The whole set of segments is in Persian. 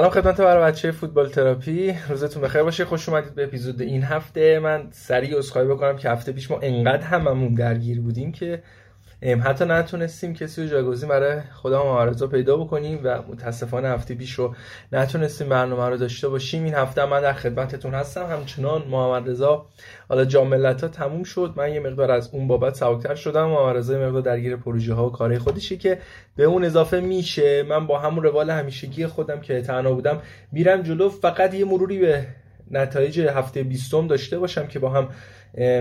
سلام خدمت برای بچه فوتبال تراپی. روزتون بخیر باشه. خوش اومدید به اپیزود این هفته. من سریع عذرخواهی بکنم که هفته پیش ما انقدر هممون درگیر بودیم که حتی نتونستیم کسی رو جاگزین برای خدا معارضا پیدا بکنیم و متاسفانه هفته پیش رو نتونستیم برنامه رو داشته باشیم. این هفته من در خدمتتون هستم. همچنان محمد رضا حالا جاملت ها تموم شد. من یه مقدار از اون بابت سبکتر شدم. محمد رضا مقدار درگیر پروژه ها و کارهای خودشه که به اون اضافه میشه. من با همون روال همیشگی خودم که تنها بودم میرم جلو. فقط یه مروری به نتایج هفته بیستم داشته باشم که با هم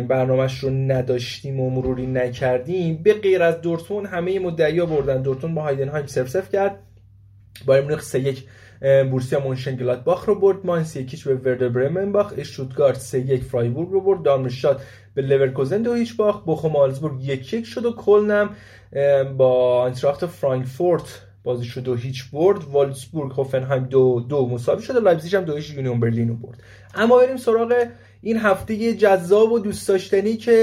برنامهش رو نداشتیم و مروری نکردیم. به غیر از دورتموند همه مدعیا بردن. دورتموند با هایدنهایم سرف سرف کرد. بایرن مونیخ 3 1 بورسیا باخ رو برد. ماینس یکیش به وردر برمن باخت اشتوتگارت 3 1 فرایبورگ رو برد. دارمشتات به لورکوزن دو هیچ باخت بوخوم آگزبورگ یک یک شد و کلنم با آینتراخت فرانکفورت بازی شد دو هیچ برد. ولفسبورگ هوفنهایم دو دو مساوی شد و لایپزیگ هم دو هیچ یونیون برلین رو برد. اما بریم سراغ این هفته جذاب و دوست داشتنی که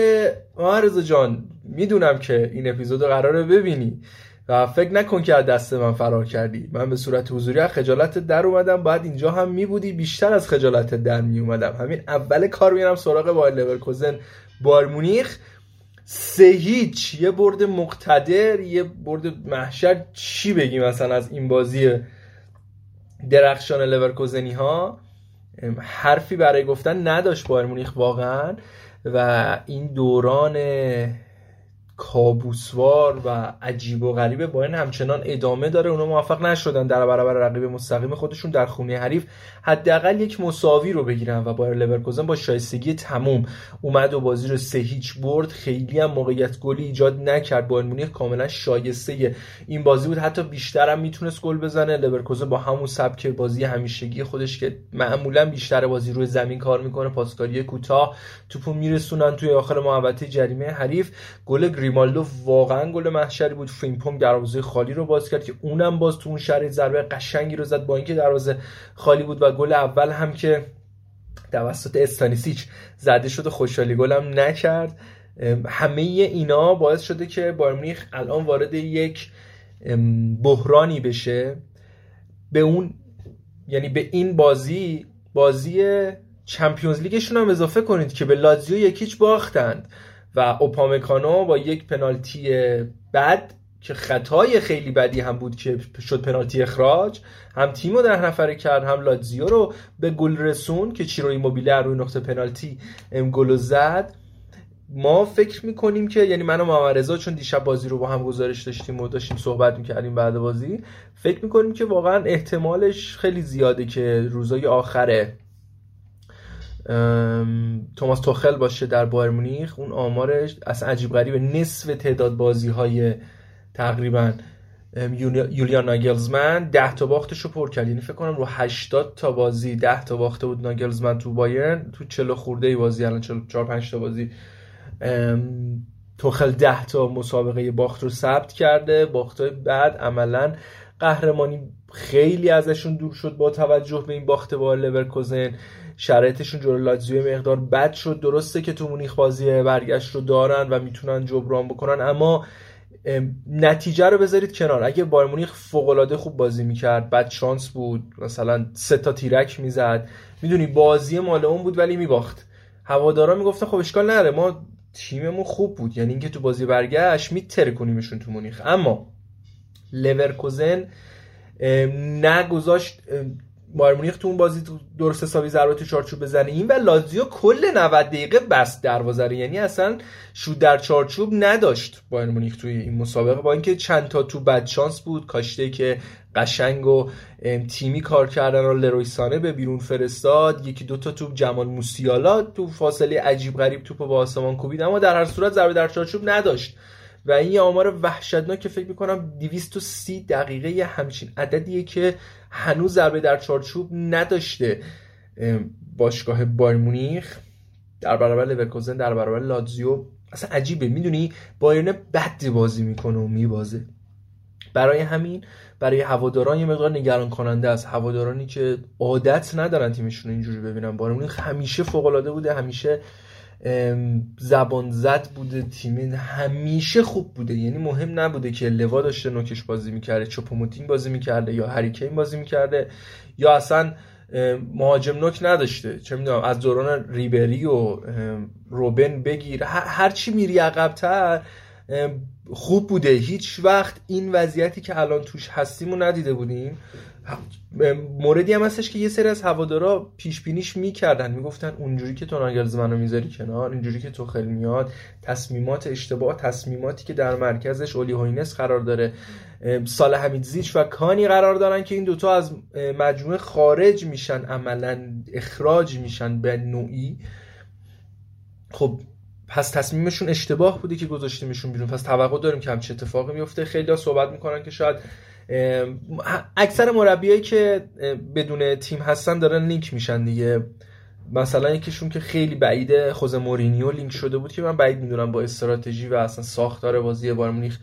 رضا جان می‌دونم که این اپیزود رو قراره ببینی و فکر نکن که از دست من فرار کردی. من به صورت حضوری از خجالت در اومدم. باید اینجا هم میبودی بیشتر از خجالت در میومدم همین اول کار میرم سراغ بایر لورکوزن بایر مونیخ. سه هیچ. یه برد مقتدر یه برد محشر. چی بگیم مثلا از این بازی درخشان لورکوزنی ها حرفی برای گفتن نداشت بایر مونیخ واقعا. و این دوران کابوسوار و عجیب و غریبه با این همچنان ادامه داره. اونا موفق نشدن در برابر رقیب مستقیم خودشون در خونه حریف. حداقل یک مساوی رو بگیرن و بایر لورکوزن با شایستگی تموم اومد و بازی رو سه هیچ برد. خیلی هم موقعیت گلی ایجاد نکرد. بایر مونیخ کاملا شایسته این بازی بود. حتی بیشتر هم می‌تونست گل بزنه. لورکوزن با همون سبک بازی همیشگی خودش که معمولا بیشتر بازی روی زمین کار می‌کنه. پاسکاری کوتاه توپو میرسونن توی آخر محوطه جریمه حریف. گل ریمالدو واقعا گل محشری بود. فریمپونگ دروازه خالی رو باز کرد که اونم باز تو اون شرایط ضربه قشنگی رو زد با اینکه دروازه خالی بود و گل اول هم که توسط استانیسیچ زده شد و خوشحالی گلم نکرد. همه اینا باعث شده که بایر الان وارد یک بحرانی بشه. به اون یعنی به این بازی بازی چمپیونز لیگشون هم اضافه کنید که به لازیو یکیچ باختند. و اوپامکانو با یک پنالتی بد که خطای خیلی بدی هم بود که شد پنالتی اخراج هم تیم رو ده نفره کرد هم لاتزیو رو به گل رسون که چیرو ایموبیله روی نقطه پنالتی گل زد. ما فکر می‌کنیم که یعنی من و محمد چون دیشب بازی رو با هم گزارش داشتیم و داشتیم صحبت می‌کردیم بعد بازی فکر می‌کنیم که واقعا احتمالش خیلی زیاده که روزای آخره توماس توخل باشه در بایر مونیخ اون آمارش اصلا عجیب غریبه نصف تعداد بازی های تقریبا یولیان ناگلزمن 10 تا باختش رو پر کرد. یعنی فکر کنم رو 80 تا بازی 10 تا باخته بود ناگلزمن تو بایرن. تو 40 خورده بازی الان 44 5 تا بازی. توخل 10 تا مسابقه باخت رو ثبت کرده. باختای بعد عملا قهرمانی خیلی ازشون دور شد با توجه به این باخت با لورکوزن شرایطشون جلو لاتزیو مقدار بد شد. درسته که تو مونیخ بازی برگشت رو دارن و می‌تونن جبران بکنن اما نتیجه رو بذارید کنار. اگه بایر مونیخ فوق خوب بازی می‌کرد بعد شانس بود مثلا سه تا تیرک می‌زد. می‌دونی بازی مال اون بود ولی میباخت. هوادارا می‌گفتن خب اشکال نداره ما تیممون خوب بود. یعنی اینکه تو بازی برگشت میتره کنیمشون تو مونیخ. اما لورکوزن نگذاشت بایر مونیخ تو اون بازی درست حسابی ضربات چارچوب بزنه. این و لازیو کل 90 دقیقه بست دروازه یعنی اصلا شود در چارچوب نداشت بایر مونیخ توی این مسابقه. با اینکه چند تا تو بد شانس بود. کاشته که قشنگ و تیمی کار کردن رو لرویسانه به بیرون فرستاد. یکی دوتا توپ جمال موسیالا تو فاصله عجیب غریب توپ با آسمان کوبید. اما در هر صورت ضربه در چارچوب نداشت. و این یه آمار وحشتناک که فکر می‌کنم 230 دقیقه یه همچین عددیه که هنوز ضربه در چارچوب نداشته. باشگاه بایر مونیخ در برابر لورکوزن در برابر لاتزیو. اصلا عجیبه. می‌دونی بایرن بد بازی می‌کنه و میبازه. برای همین برای هواداران یه مقدار نگران کننده است. هوادارانی که عادت ندارن تیمشون اینجوری ببینن. بایر مونیخ همیشه فوق العاده بوده همیشه زبان زد بوده تیم همیشه خوب بوده. یعنی مهم نبوده که لوا داشته نوکش بازی می‌کرده چوپوموتینگ بازی می‌کرده یا هریکین بازی می‌کرده یا اصلا مهاجم نوک نداشته. چه می‌دونم از دوران ریبری و روبن بگیر هر چی میری عقبتر خوب بوده. هیچ وقت این وضعیتی که الان توش هستیم و ندیده بودیم. موردی هم هستش که یه سری از هوادارا پیش بینیش می‌کردن. می‌گفتن اونجوری که تو ناگرز منو می‌ذاری کنار اینجوری که تو خیلی میاد تصمیمات اشتباه تصمیماتی که در مرکزش اولی هوینس قرار داره. سال حمید زیچ و کانی قرار دارن که این دوتا از مجموعه خارج میشن عملا اخراج میشن به نوعی. خب پس تصمیمشون اشتباه بوده که گذاشتیمشون بیرون. پس توقع داریم که همچه اتفاقی میفته خیلی صحبت می‌کنن که شاید اکثر مربیایی که بدون تیم هستن دارن لینک میشن دیگه. مثلا یکیشون که خیلی بعیده خوز مورینیو لینک شده بود که من بعید می‌دونم با استراتژی و اصلا ساختار بازی بایر مونیخ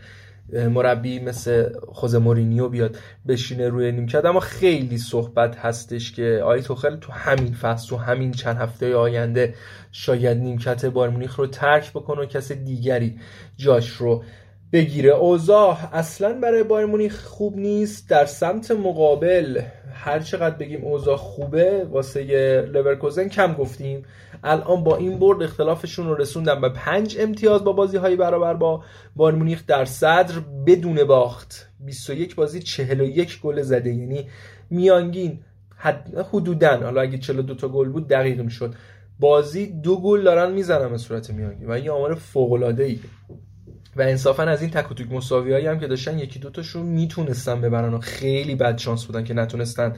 مربی مثل ژوزه مورینیو بیاد بشینه روی نیمکت. اما خیلی صحبت هستش که آقای توخل تو همین فصل تو همین چند هفته آینده شاید نیمکت بایر مونیخ رو ترک بکنه و کس دیگری جاش رو بگیره. اوضاع اصلا برای بایر مونیخ خوب نیست. در سمت مقابل هر چقدر بگیم اوضاع خوبه واسه لورکوزن کم گفتیم. الان با این برد اختلافشون رو رسوندن به پنج امتیاز با بازی های برابر با بایر مونیخ در صدر بدون باخت. 21 بازی 41 گل زده. یعنی میانگین حدودا حالا اگه 42 تا گل بود دقیق می‌شد بازی دو گل دارن می‌زنن به صورت میانگین و این آمار فوق العاده ای و انصافا از این تک و توک مساویایی هم که داشتن یکی دوتاشون می‌تونستن ببرن و خیلی بد شانس بودن که نتونستن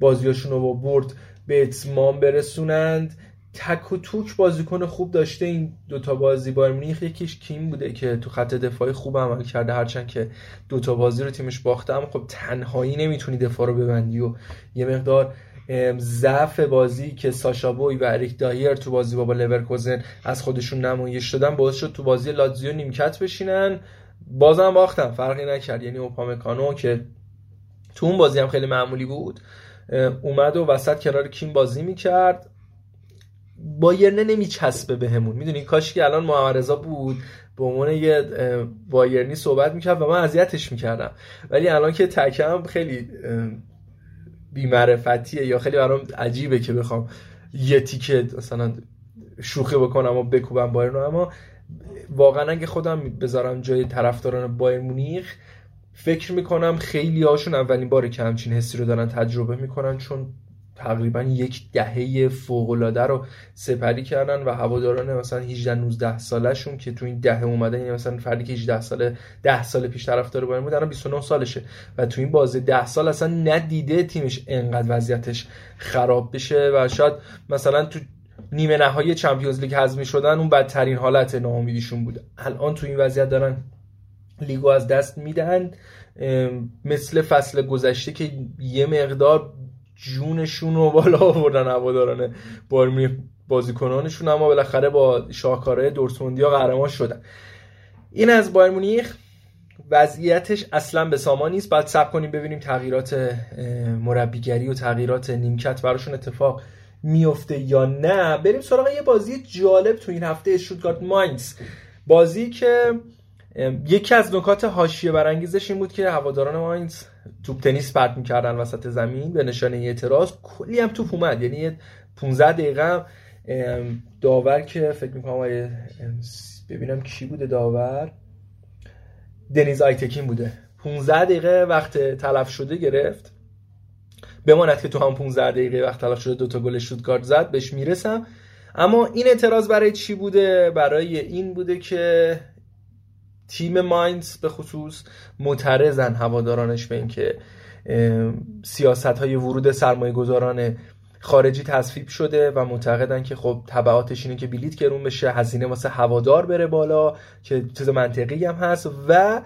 بازیاشون رو با برد به اتمام برسونند. تک و توک بازیکن خوب داشته این دوتا بازی. بایر مونیخ یکیش کیم بوده که تو خط دفاعی خوب عمل کرده هرچند که دوتا بازی رو تیمش باخته. اما خب تنهایی نمی‌تونی دفاع رو ببندی و یه مقدار ضعف بازی که ساشا بوی و اریک دایر تو بازی با, با لورکوزن از خودشون نمایش دادن باعث شد تو بازی لاتزیو نیمکت بشینن. بازم باختن فرقی نکرد. یعنی اوپامکانو که تو اون بازی هم خیلی معمولی بود اومد و وسط کنار کیم بازی می‌کرد. بایرنه نمیچسبه بهمون. می‌دونی؟ کاش که الان محمد بود به عنوان یه بایرنی صحبت می‌کرد و من اذیتش می‌کردم. ولی الان که تکم خیلی بیمعرفتیه یا خیلی برام عجیبه که بخوام یه تیکه مثلا شوخی بکنم و بکوبم بایرن. اما واقعا اگه خودم بذارم جای طرفداران بایر مونیخ فکر می‌کنم خیلی هاشون اولین باره که همچین حسی رو دارن تجربه می‌کنن چون تقریبا یک دهه فوق رو سپری کردن و هواداران مثلا 18 19 سالشون که تو این دهه اومدن یعنی مثلا فردی که 18 ساله 10 سال پیش طرفدار بایر بود الان 29 سالشه و تو این بازی 10 سال اصلا ندیده تیمش انقدر وضعیتش خراب بشه و شاید مثلا تو نیمه نهایی چمپیونز لیگ حذف شدن اون بدترین حالت ناامیدیشون بود. الان تو این وضعیت دارن لیگو از دست میدن مثل فصل گذشته که یه مقدار جونشون رو بالا آوردن هواداران بایر بازیکنانشون اما بالاخره با شاهکارهای دورتموندیا قهرمان شدن. این از بایر مونیخ. وضعیتش اصلا به سامان نیست. بعد سب کنیم ببینیم تغییرات مربیگری و تغییرات نیمکت براشون اتفاق میفته یا نه. بریم سراغ یه بازی جالب تو این هفته شوتگارت ماینز. بازی که یکی از نکات حاشیه برانگیزش این بود که هواداران ماینز توپ تنیس پرت می‌کردن وسط زمین به نشانه اعتراض. کلی هم توپ اومد. یعنی 15 دقیقه داور که فکر می‌کنم ببینم کی بوده داور. دنیز آیتکین بوده. 15 دقیقه وقت تلف شده گرفت. بماند که تو هم 15 دقیقه وقت تلف شده دوتا گل شوتگارد زد بهش می‌رسم. اما این اعتراض برای چی بوده؟ برای این بوده که تیم ماینز به خصوص معترضن هوادارانش به اینکه سیاست های ورود سرمایه گذاران خارجی تصویب شده و معتقدن که خب تبعاتش اینه که بلیت گرون بشه هزینه واسه هوادار بره بالا که چیز منطقی هم هست و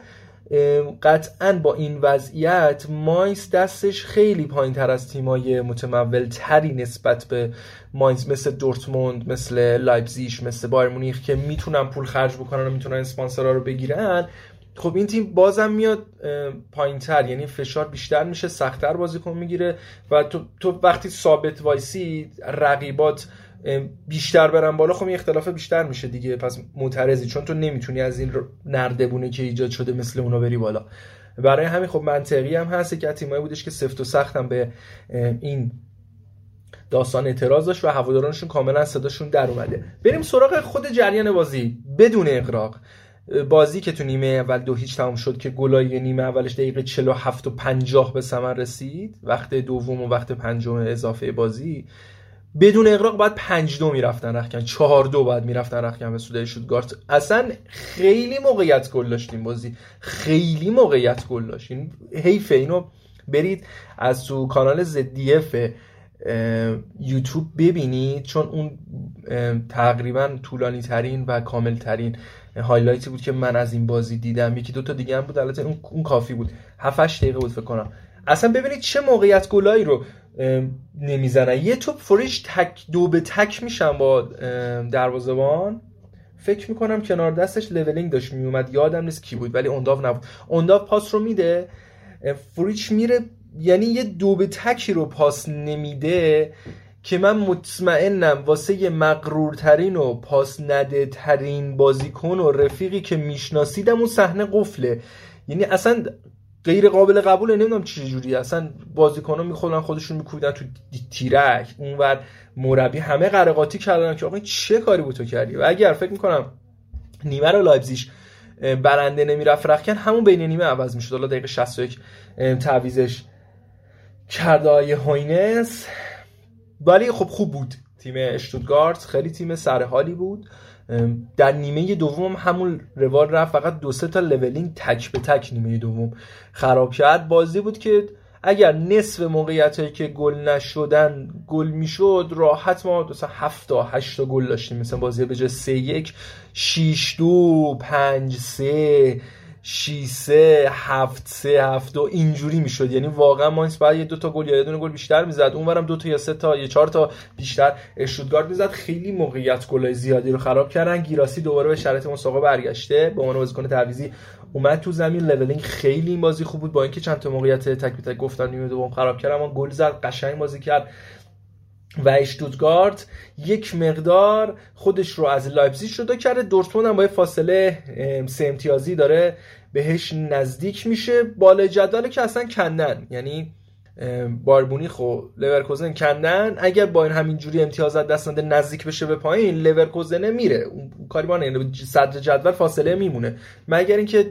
قطعا با این وضعیت ماینز دستش خیلی پایین تر از تیمای متمول تری نسبت به ماینز مثل دورتموند مثل لایپزیش مثل بایر مونیخ که می‌تونن پول خرج بکنن و می‌تونن اسپانسرها رو بگیرن. خب این تیم بازم میاد پایین تر یعنی فشار بیشتر میشه سختتر بازیکن می‌گیره و تو, تو وقتی ثابت وایسی رقیبات بیشتر برن بالا خب این اختلاف بیشتر میشه دیگه. پس معترضی چون تو نمی‌تونی از این نردبونه که ایجاد شده مثل اونا بری بالا. برای همین خب منطقی هم هست که تیمایی بودش که سفت و سخت هم به این داستان اعتراض داشت و هوادارانشون کاملا صداشون در اومده. بریم سراغ خود جریان بازی. بدون اقراق بازی که تو نیمه اول دو هیچ تمام شد که گلای نیمه اولش دقیقه 47 و 50 به ثمر رسید. وقت دوم و وقت پنجم اضافه بازی. بدون اقراق باید پنج دو می‌رفتن رخکن. چهار دو باید می‌رفتن رخکن به سوده شودگارت اصلا خیلی موقعیت گل داشتیم بازی. خیلی موقعیت گل داشتیم حیفه. اینو برید از تو کانال زدیف یوتیوب ببینید. چون اون تقریبا طولانی ترین و کامل ترین هایلایتی بود که من از این بازی دیدم. یکی دو تا دیگه هم بود. البته اون, کافی بود. 7 دقیقه بود فکر کنم. اصلا ببینید چه موقعیت گلایی رو نمی‌زنن. یه توپ فریش تک دو به تک میشن با دروازه‌بان. فکر می‌کنم کنار دستش لولینگ داشت میومد یادم نیست کی بود ولی اونداو نبود. اونداو پاس رو میده. فریچ میره. یعنی یه دو به تکی رو پاس نمیده که من مطمئنم واسه مغرورترین و پاس نده ترین بازیکن و رفیقی که میشناسیدم اون صحنه قفله. یعنی اصلا غیر قابل قبوله نمی‌دونم چه جوری اصلا بازیکن‌ها میخوردن خودشون میکوبیدن تو تیرک اونور مربی. همه قر و قاطی کردن که آقا چه کاری بود تو کردی؟ و اگر فکر می‌کنم نیمه رو لایپزیگ برنده نمی‌رفت رختکن همون بین نیمه عوض می‌شد. حالا دقیقه 61 تعویضش کرده آقای هوینس. ولی خب خوب بود تیم اشتوتگارت خیلی تیم سرحالی بود. در نیمه دوم همون روال رفت فقط دو سه تا لولینگ تک به تک نیمه دوم خراب کرد بازی بود که اگر نصف موقعیت هایی که گل نشدن گل می‌شد راحت ما مثلا 7 تا 8 تا گل داشتیم. مثلا بازی به جای 3 1 6 2 5 3 6 3 7 3 7 2 اینجوری می‌شد. یعنی واقعا ماینس بعد یه دو تا گل یا یه دونه گل بیشتر می‌زد. اونورم دو تا یا سه تا یا چهار تا بیشتر اشتوتگارت می‌زد. خیلی موقعیت گلای زیادی رو خراب کردن. گیراسی دوباره به شرایط مسابقه برگشته. به عنوان بازیکن تعویضی اومد تو زمین. لولینگ خیلی این بازی خوب بود. با اینکه چند تا موقعیت تک به تک گفتن نیمه دوم خراب کرد اما گل زد. قشنگ بازی کرد. و اشتوتگارت یک مقدار خودش رو از لایپزیگ جدا کرده. دورتموند هم با فاصله سه امتیازی داره بهش نزدیک میشه. بالا جدول که اصلا کندن. یعنی باربونی خو لورکوزن کندن. اگر با این همین جوری امتیاز دست نده نزدیک بشه به پایین لورکوزن میره. اون کاری با یعنی صدر جدول فاصله میمونه. مگر اینکه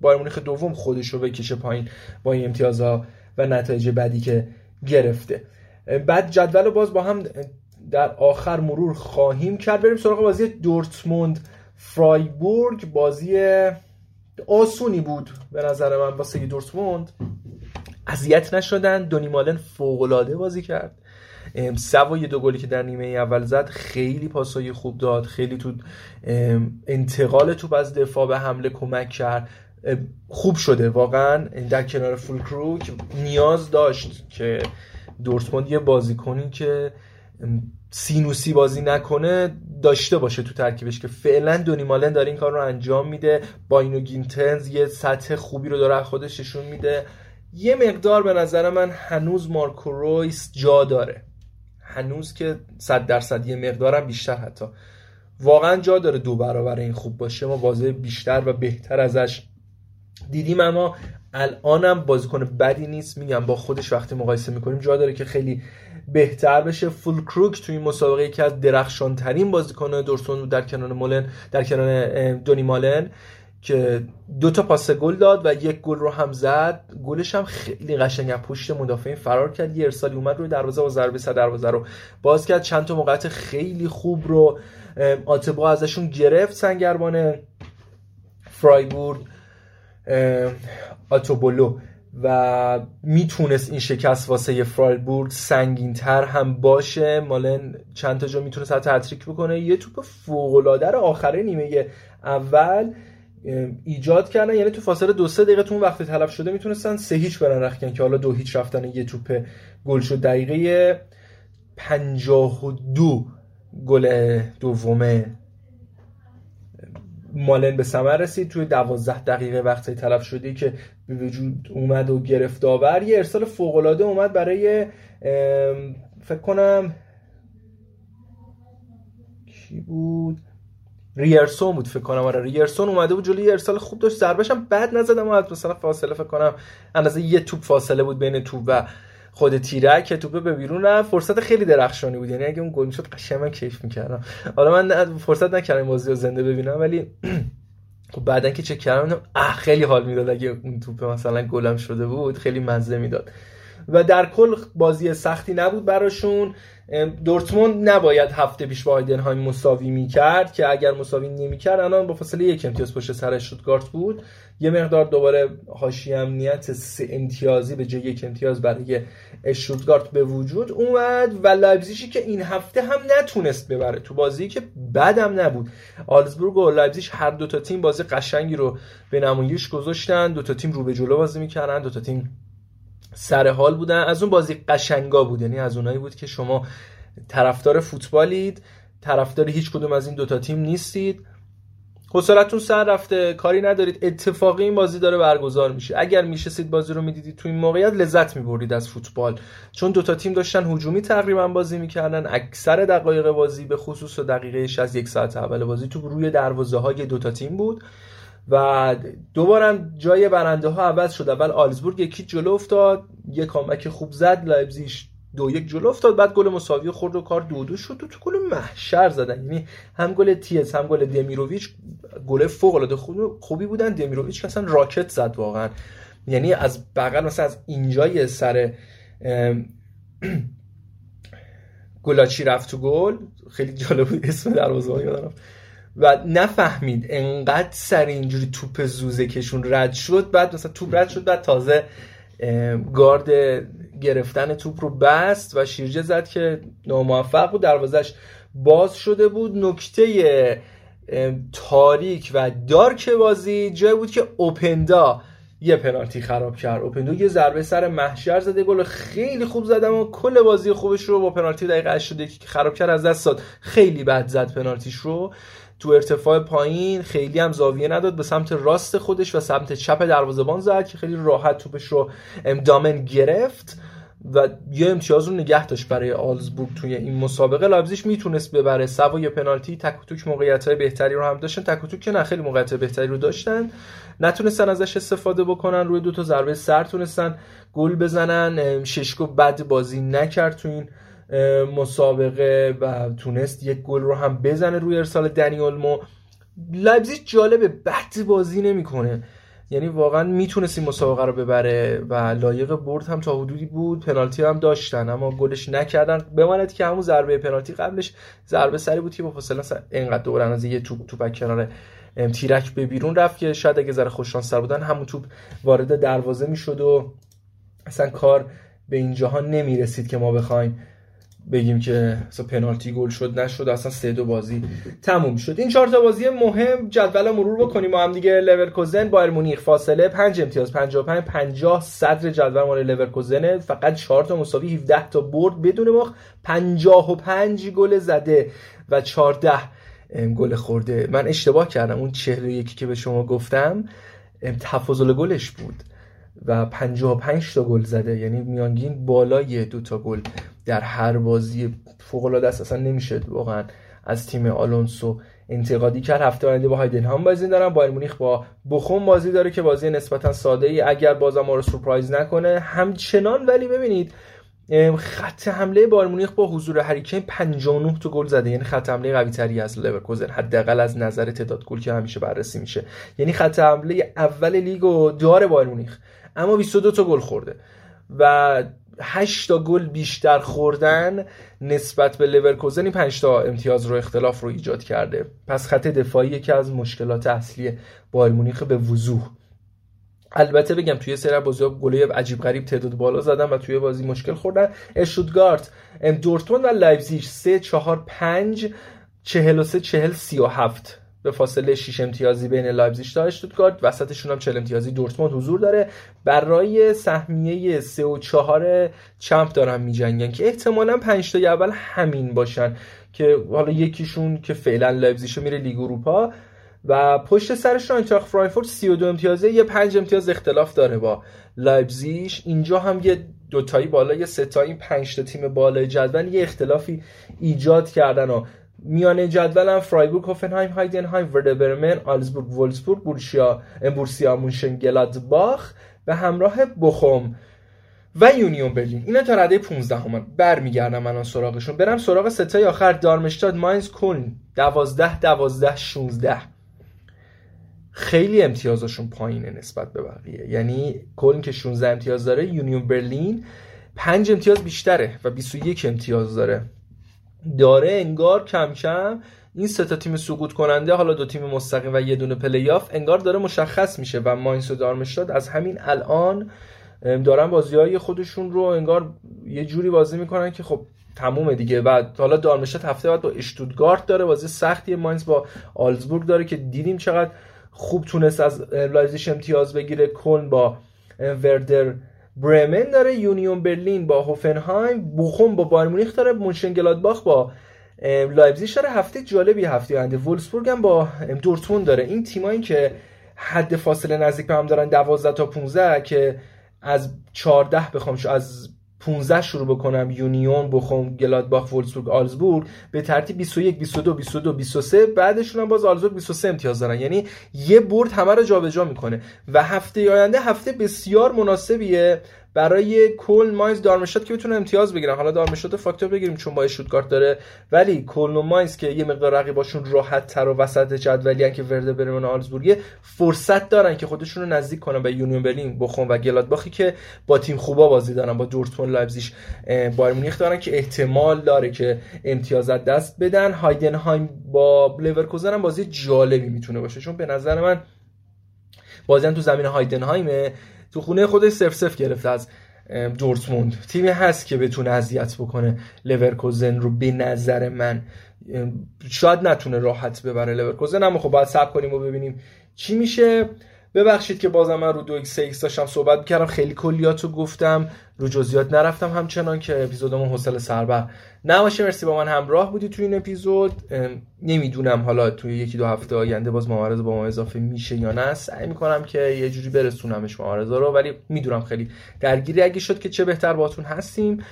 بایر مونیخ دوم خودش رو بکشه پایین با این امتیازها و نتایج بدی که گرفته. بعد جدول رو باز با هم در آخر مرور خواهیم کرد. بریم سراغ بازی دورتموند فرایبورگ. بازی آسونی بود به نظر من واسه دورتموند. اذیت نشدن. دونی مالن فوق بازی کرد. سوای دو گلی که در نیمه اول زد خیلی پاسای خوب داد. خیلی تو انتقال توپ از دفاع به حمله کمک کرد. خوب شده واقعا در کنار فول که نیاز داشت که دورتموند یه بازیکنی که سینوسی بازی نکنه داشته باشه تو ترکیبش که فعلا دونی مالن داره این کار رو انجام میده. باینو گیتنز یه سطح خوبی رو داره خودش نشون میده. یه مقدار به نظر من هنوز مارکو رویس جا داره. هنوز که صد درصد یه مقدارم بیشتر حتی. واقعا جا داره دو برابر این خوب باشه. ما واضح بیشتر و بهتر ازش دیدیم اما الانم بازیکن بدی نیست. میگم با خودش وقتی مقایسه می‌کنیم جا داره که خیلی بهتر بشه. فول کروک توی این مسابقه یکی از درخشان ترین بازیکن دورتموند در کنار مولن در کنار دونی مالن که دو تا پاس گل داد و یک گل رو هم زد. گلش هم خیلی قشنگ از پشت مدافعین فرار کرد. یه ارسالی اومد روی دروازه و ضربه صد دروازه رو باز کرد. چند تا موقعیت خیلی خوب رو آتبا ازشون گرفت سنگربان فرایبورگ. آتوبولو و می‌تونست این شکست واسه فرایبورگ سنگین تر هم باشه. مالن چند تا جا می‌تونست حتی هتریک بکنه. یه توپ فوق العاده آخره نیمه اول ایجاد کردن. یعنی تو فاصله دو سه دقیقه تو اون وقتی تلف شده می‌تونستن سه هیچ برن رختن که حالا دو هیچ رفتن یه توپ گل شد. دقیقه 52 گل دومه مالن به ثمر رسید. توی دوازده دقیقه وقتی تلف شده که به وجود اومد و گرفت آور یه ارسال فوق العاده اومد برای فکر کنم کی بود؟ ریرسون بود فکر کنم. آره ریرسون اومده بود جلوی ارسال خوب داشت. ضربش هم بد نزدم از مثلا فاصله فکر کنم اندازه یه توپ فاصله بود بین توپ و خود تیرک که توپ به بیرون رفت فرصت خیلی درخشانی بود. یعنی اگه اون گل می‌شد قشنگ من کیف می‌کردم. حالا من فرصت نکردم بازی رو زنده ببینم ولی خب بعدا که چک کردم اه خیلی حال می‌داد اگه اون توپ مثلا گلم شده بود خیلی مزه می‌داد. و در کل بازی سختی نبود براشون. دورتموند نباید هفته پیش با آیدنهایم مساوی می‌کرد که اگر مساوی نمی‌کرد الان با فاصله یک امتیاز پشت سر شوتگارت بود. یه مقدار دوباره حاشیه امنیت سه امتیازی به جای یک امتیاز برای شوتگارت به وجود اومد و لایپزیشی که این هفته هم نتونست ببره تو بازی که بدم نبود. آگزبورگ و لایپزیگ هر دو تا تیم بازی قشنگی رو به نمایش گذاشتن. دو تا تیم رو به جلو بازی می‌کردن دو تا تیم سر حال بودن. از اون بازی قشنگا بود. یعنی از اونایی بود که شما طرفدار فوتبالید طرفدار هیچ کدوم از این دوتا تیم نیستید. حوصلتون سر رفته کاری ندارید. اتفاقی این بازی داره برگزار میشه. اگر میشستید بازی رو می‌دیدید تو این موقعیت لذت می‌برید از فوتبال. چون دوتا تیم داشتن هجومی تقریبا بازی می‌کردن اکثر دقایق بازی به خصوص دقیقه از یک ساعت اول بازی تو روی دروازه های دوتا تیم بود. و دوبارم جای برنده ها عوض شد. اول آلزبورگ یکی جلو افتاد یک کامبک خوب زد لایبزیش دو یک جلو افتاد بعد گل مساوی خورد و کار دو دو شد. و تو گل محشر زدن. یعنی هم گل تیز هم گل دمیروویچ گل فوق العاده خوبی بودن. دمیروویچ که اصلا راکت زد واقعا. یعنی از بغل مثلا از اینجای سر گلاچی رفت تو گل. خیلی جالب بود اسم دروازه‌بان یادم و نفهمید انقدر سر اینجوری توپ زوزه کشون رد شد بعد مثلا توپ رد شد بعد تازه گارد گرفتن توپ رو بست و شیرجه زد که ناموفق بود. دروازش باز شده بود. نکته تاریک و دارک بازی جای بود که اوپندا یه پنالتی خراب کرد. اوپندو یه ضربه سر محشر زده گل خیلی خوب زدم و کل بازی خوبش رو با پنالتی دقیقه 81 که خراب کرد از دست داد. خیلی بد زد پنالتیش رو. تو ارتفاع پایین خیلی هم زاویه نداد به سمت راست خودش و سمت چپ دروازه‌بان زد که خیلی راحت توپش رو دامن گرفت و یه امتیاز رو نگه داشت برای آگزبورگ توی این مسابقه. لایپزیگ می‌تونست ببره. سوای پنالتی تک و توک موقعیت بهتری رو هم داشتن. تک و توک که نه خیلی موقعیت بهتری رو داشتن. نتونستن ازش استفاده بکنن. روی دو تا ضربه سر تونستن گل بزنن. ششکو بد بازی نکرد تو این مسابقه و تونست یک گل رو هم بزنه روی ارسال دنی اولمو لایپزیگ جالبه بد بازی نمی‌کنه. یعنی واقعا می‌تونست این مسابقه رو ببره و لایق برد هم تا حدودی بود. پنالتی هم داشتن اما گلش نکردن. بماند که همون ضربه پنالتی قبلش ضربه سری بود که با فاصله اینقدر دورن از یه توپ توپ کنار تیرک به بیرون رفت که شاید اگه ذره خوش شانس بودن همون توپ وارد دروازه می‌شد و اصلا کار به اینجاها نمی‌رسید که ما بخوایم بگیم که اصلا پنالتی گل شد نشد اصلا سه دو بازی تموم شد. این چهار تا بازی مهم جدول مرور بکنیم. ما هم دیگه لورکوزن بایر مونیخ فاصله 5 امتیاز 55 50 صدر جدول مال لورکوزن. فقط 4 تا مساوی 17 تا برد بدون باخت 55 گل زده و 14 گل خورده. من اشتباه کردم. اون 41 که به شما گفتم تفاضل گلش بود و 55 تا گل زده. یعنی میانگین بالای دو تا گل در هر بازی فوق العاده است. اصلا نمیشه واقعا از تیم آلونسو انتقادی کرد. هفته آینده با هایدنهام بازی دارن. بایر مونیخ با بخوم بازی داره که بازی نسبتا ساده ای اگر بازم ما رو سورپرایز نکنه همچنان. ولی ببینید خط حمله بایر مونیخ با حضور هریکین 59 تا گل زده. یعنی خط حمله قوی تری از لورکوزن. حداقل از نظر تعداد گل که همیشه بررسی میشه. یعنی خط حمله اول لیگو داره بایر مونیخ. اما 22 تا گل خورده. و 8 تا گل بیشتر خوردن نسبت به لورکوزن این 5 تا امتیاز رو اختلاف رو ایجاد کرده. پس خط دفاعی یکی از مشکلات اصلی بایر مونیخ به وضوح. البته بگم توی سری بازی ها گله عجیب غریب تعداد بالا زدن و توی بازی مشکل خوردن. اشتوتگارت دورتموند و لایپزیگ 3 4 5 43 40 37 به فاصله 6 امتیازی بین لایپزیگ تا اشتوتگارت. وسطشون هم 40 امتیازی دورتموند حضور داره. برای سهمیه 3 و 4 چمپ دارن میجنگن که احتمالا 5 تا اول همین باشن که حالا یکیشون که فعلا لایپزیگ میره لیگ اروپا و پشت سرش آینتراخت فرانکفورت 32 امتیازه یه 5 امتیاز اختلاف داره با لایپزیگ. اینجا هم یه دوتایی بالا یه سه‌تایی پنج تا تیم بالای جدول یه اختلافی ایجاد کردن و میانه جدول هم فرایبورگ هوفنهایم هایدنهایم وردر برمن آگزبورگ وولسبورگ بورشیا بورسیا مونشن گلادباخ به همراه بوخوم و یونیون برلین. اینا تا رده 15 هم برمیگردم من سراغشون. برم سراغ سه‌تای آخر دارمشتاد ماینز کلن 12 12 16 خیلی امتیازشون پایینه نسبت به بقیه. یعنی کلن که 16 امتیاز داره یونیون برلین 5 امتیاز بیشتره و 21 امتیاز داره. داره انگار کم کم این سه تا تیم سقوط کننده حالا دو تیم مستقیم و یه دونه پلی‌آف انگار داره مشخص میشه و ماینز و دارمشتاد از همین الان دارن بازی های خودشون رو انگار یه جوری بازی می‌کنن که خب تمومه دیگه. بعد حالا دارمشتاد هفته بعد با اشتوتگارت داره بازی سختی ماینز با آگزبورگ داره که دیدیم چقدر خوب تونست از لایپزیگ امتیاز بگیره. کلن با وردر برمن داره یونیون برلین با هوفنهایم بوخوم با بایرن مونیخ داره مونشنگلادباخ با لایپزیگ داره. هفته جالبی هفته آینده. وولسبورگ هم با دورتموند داره. این تیمایی که حد فاصله نزدیک به هم دارن 12 تا 15 که از 14 بخوام از 15 شروع بکنم یونیون بوخوم گلادباخ وولسبورگ آگزبورگ به ترتیب 21 22 22 23 بعدشون هم باز آگزبورگ 23 امتیاز دارن. یعنی یه برد همه رو جابجا می‌کنه. و هفته آینده هفته بسیار مناسبیه برای کلن ماینز دارمشتات که بتونه امتیاز بگیرن. حالا دارمشتات فاکتور بگیریم چون با اشتوتگارت داره. ولی کلن و ماینز که یه مقدار رقیباشون راحت تر و وسط جدولی که وردر برمن و آگزبورگ فرصت دارن که خودشون رو نزدیک کنن به یونیون برلین بخون و گلادباخی که با تیم خوبا بازی دارن با دورتموند لایپزیگ بایرن مونیخ دارن که احتمال داره که امتیازات دست بدن. هایدنهایم با لورکوزن هم بازی جالبی می‌تونه باشه. چون به نظر من بازی تو زمین هایدنهایمه. تو خونه خودش صفر صفر گرفته از دورتموند. تیمی هست که بتونه اذیت بکنه لورکوزن رو به نظر من. شاید نتونه راحت ببره لورکوزن اما خب باید صبر کنیم و ببینیم چی میشه. ببخشید که بازم من رو دو X X داشتم صحبت کردم خیلی کلیات رو گفتم. رو جزئیات نرفتم همچنان که اپیزودمون حوصله سربر نباشه. مرسی با من همراه بودی تو این اپیزود. نمی‌دونم حالا توی یکی دو هفته آینده باز معارضه با ما اضافه میشه یا نه. سعی می‌کنم که یه جوری برسونمش معارضه رو ولی می‌دونم خیلی درگیری اگه شد که چه بهتر باتون هستیم.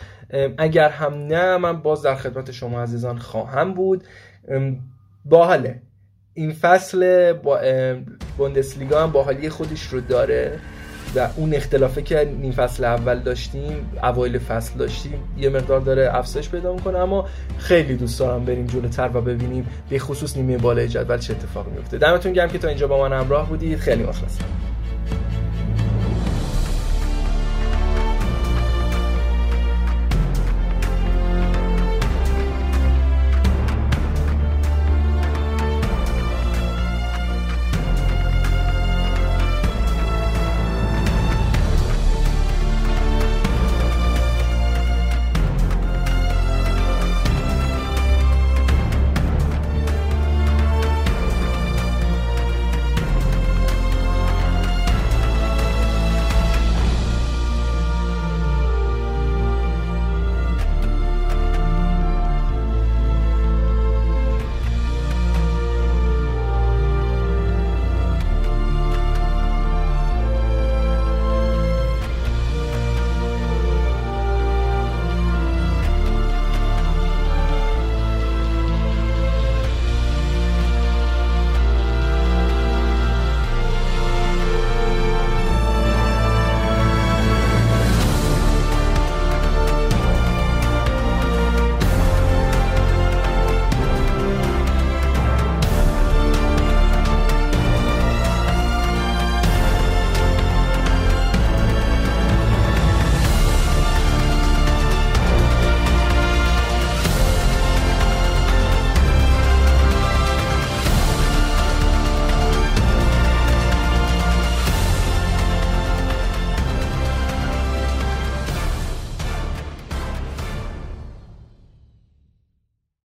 اگر هم نه من باز در خدمت شما عزیزان خواهم بود. باحاله. این فصل با بوندسلیگا هم باحالی خودش رو داره و اون اختلافه که نیم فصل اول داشتیم اوایل فصل داشتیم یه مقدار داره افزایش پیدا می‌کنه اما خیلی دوست دارم بریم جلوتر و ببینیم به خصوص نیمه بالای جدول چه اتفاقی میفته دمتون گرم که تا اینجا با من همراه بودید. خیلی مخلصم.